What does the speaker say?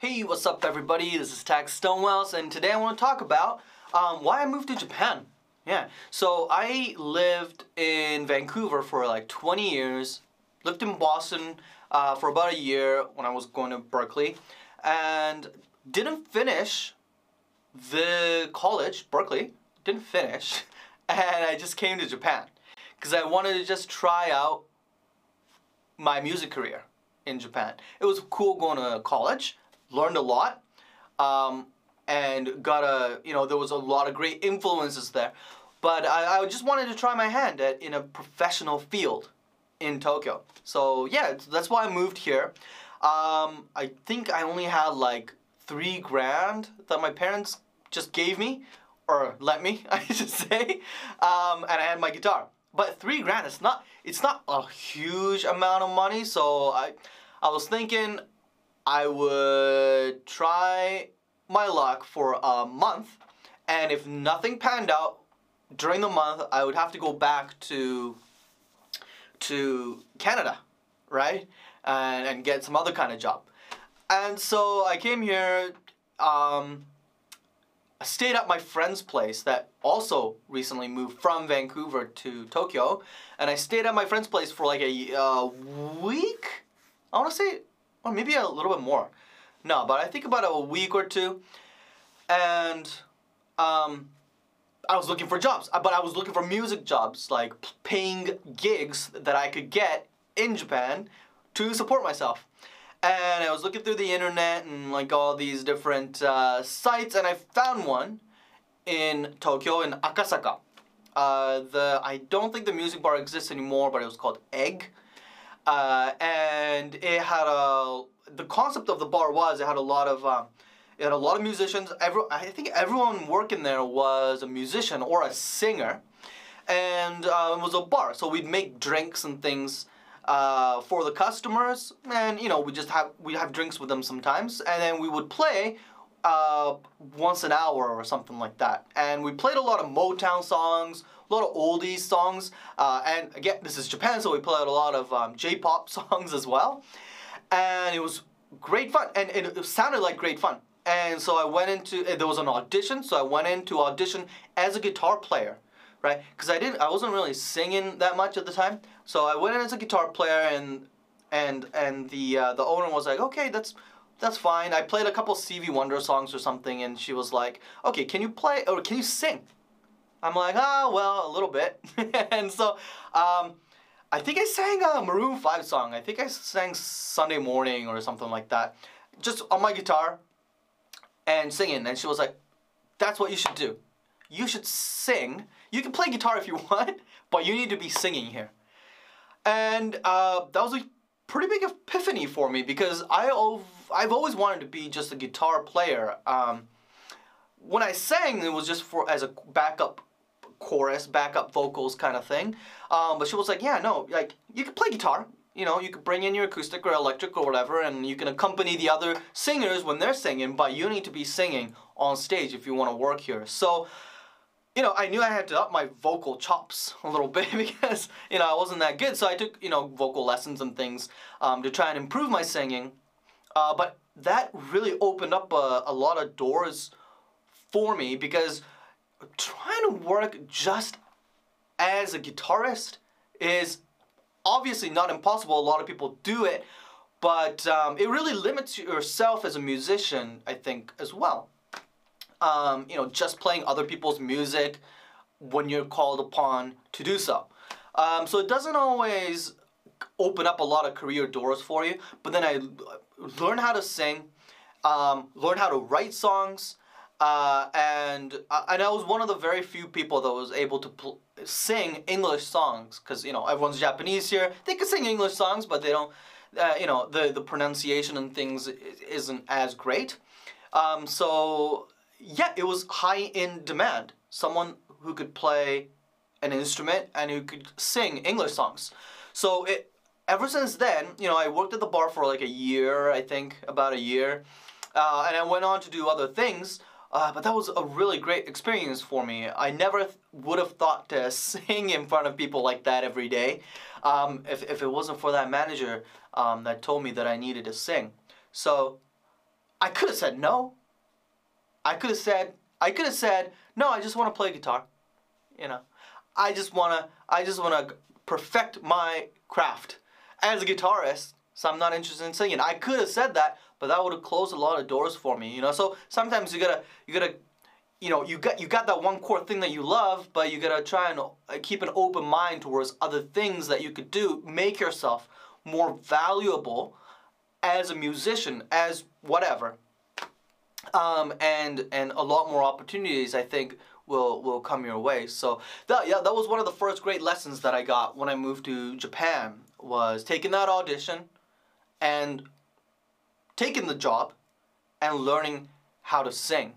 Hey, what's up, everybody? This is Tax Stonewells, and today I want to talk about um, why I moved to Japan. Yeah, so I lived in Vancouver for like 20 years, lived in Boston uh, for about a year when I was going to Berklee, and didn't finish the college, Berklee, didn't finish, and I just came to Japan because I wanted to just try out my music career in Japan. It was cool going to college, learned a lot, um, and got a, you know, there was a lot of great influences there. But I, I just wanted to try my hand at in a professional field in Tokyo. So yeah, that's why I moved here. Um, I think I only had like three grand that my parents just gave me, or let me, I should say, um, and I had my guitar. But three grand, it's not, it's not a huge amount of money. So I, I was thinking I would try my luck for a month, and if nothing panned out during the month, I would have to go back to to Canada, right, and and get some other kind of job. And so I came here. Um, I stayed at my friend's place that also recently moved from Vancouver to Tokyo, and I stayed at my friend's place for like a uh, week. I want to say, or maybe a little bit more. No, but I think about a week or two, and um, I was looking for jobs, uh, but I was looking for music jobs, like paying gigs that I could get in Japan to support myself and I was looking through the internet and like all these different uh, sites, and I found one in Tokyo in Akasaka. Uh, the I don't think the music bar exists anymore, but it was called Egg, uh, and it had a the concept of the bar was it had a lot of um, it had a lot of musicians. Every, I think everyone working there was a musician or a singer, and uh, it was a bar. So we'd make drinks and things uh, for the customers, and you know we just have we have drinks with them sometimes, and then we would play uh, once an hour or something like that. And we played a lot of Motown songs, a lot of oldies songs, uh, and again this is Japan, so we played a lot of um, J-pop songs as well, and it was great fun, and it, sounded like great fun. And so I went into there was an audition, so I went in to audition as a guitar player right? Because I didn't, I wasn't really singing that much at the time. So I went in as a guitar player, and and and the uh, the owner was like, okay, that's that's fine. I played a couple Stevie Wonder songs or something, and she was like, okay, can you play or can you sing? I'm like, ah, oh, well, a little bit. and so, um, I think I sang a Maroon 5 song. I think I sang Sunday Morning or something like that, just on my guitar and singing. And she was like, that's what you should do you should sing. You can play guitar if you want, but you need to be singing here. And uh, that was a pretty big epiphany for me because I I've always wanted to be just a guitar player. Um, when I sang, it was just for as a backup chorus, backup vocals kind of thing. Um, but she was like, yeah, no, like you can play guitar. You know, you could bring in your acoustic or electric or whatever, and you can accompany the other singers when they're singing. But you need to be singing on stage if you want to work here. So you know, I knew I had to up my vocal chops a little bit because, you know, I wasn't that good. So I took, you know, vocal lessons and things um, to try and improve my singing. Uh, but that really opened up a, a lot of doors for me because trying to work just as a guitarist is obviously not impossible. A lot of people do it, but um, it really limits yourself as a musician, I think, as well um, you know, just playing other people's music when you're called upon to do so. Um, so it doesn't always open up a lot of career doors for you, but then I learned how to sing, um, learned how to write songs, uh, and uh, and I was one of the very few people that was able to pl- sing English songs because you know everyone's Japanese here. They can sing English songs, but they don't. Uh, you know the the pronunciation and things isn't as great. Um, so yeah, it was high in demand. Someone who could play an instrument and who could sing English songs. So it ever since then, you know, I worked at the bar for like a year, I think, about a year, uh, and I went on to do other things. Uh, but that was a really great experience for me. I never th- would have thought to sing in front of people like that every day um, if, if it wasn't for that manager um, that told me that I needed to sing. So I could have said no. I could have said I could have said no. I just want to play guitar. You know, I just wanna I just wanna perfect my craft as a guitarist. So I'm not interested in singing. I could have said that, but that would have closed a lot of doors for me. You know, so sometimes you gotta you gotta you know you got you got that one core thing that you love, but you gotta try and uh, keep an open mind towards other things that you could do. Make yourself more valuable as a musician, as whatever. Um, and and a lot more opportunities I think will will come your way. So that yeah, that was one of the first great lessons that I got when I moved to Japan was taking that audition and taking the job and learning how to sing.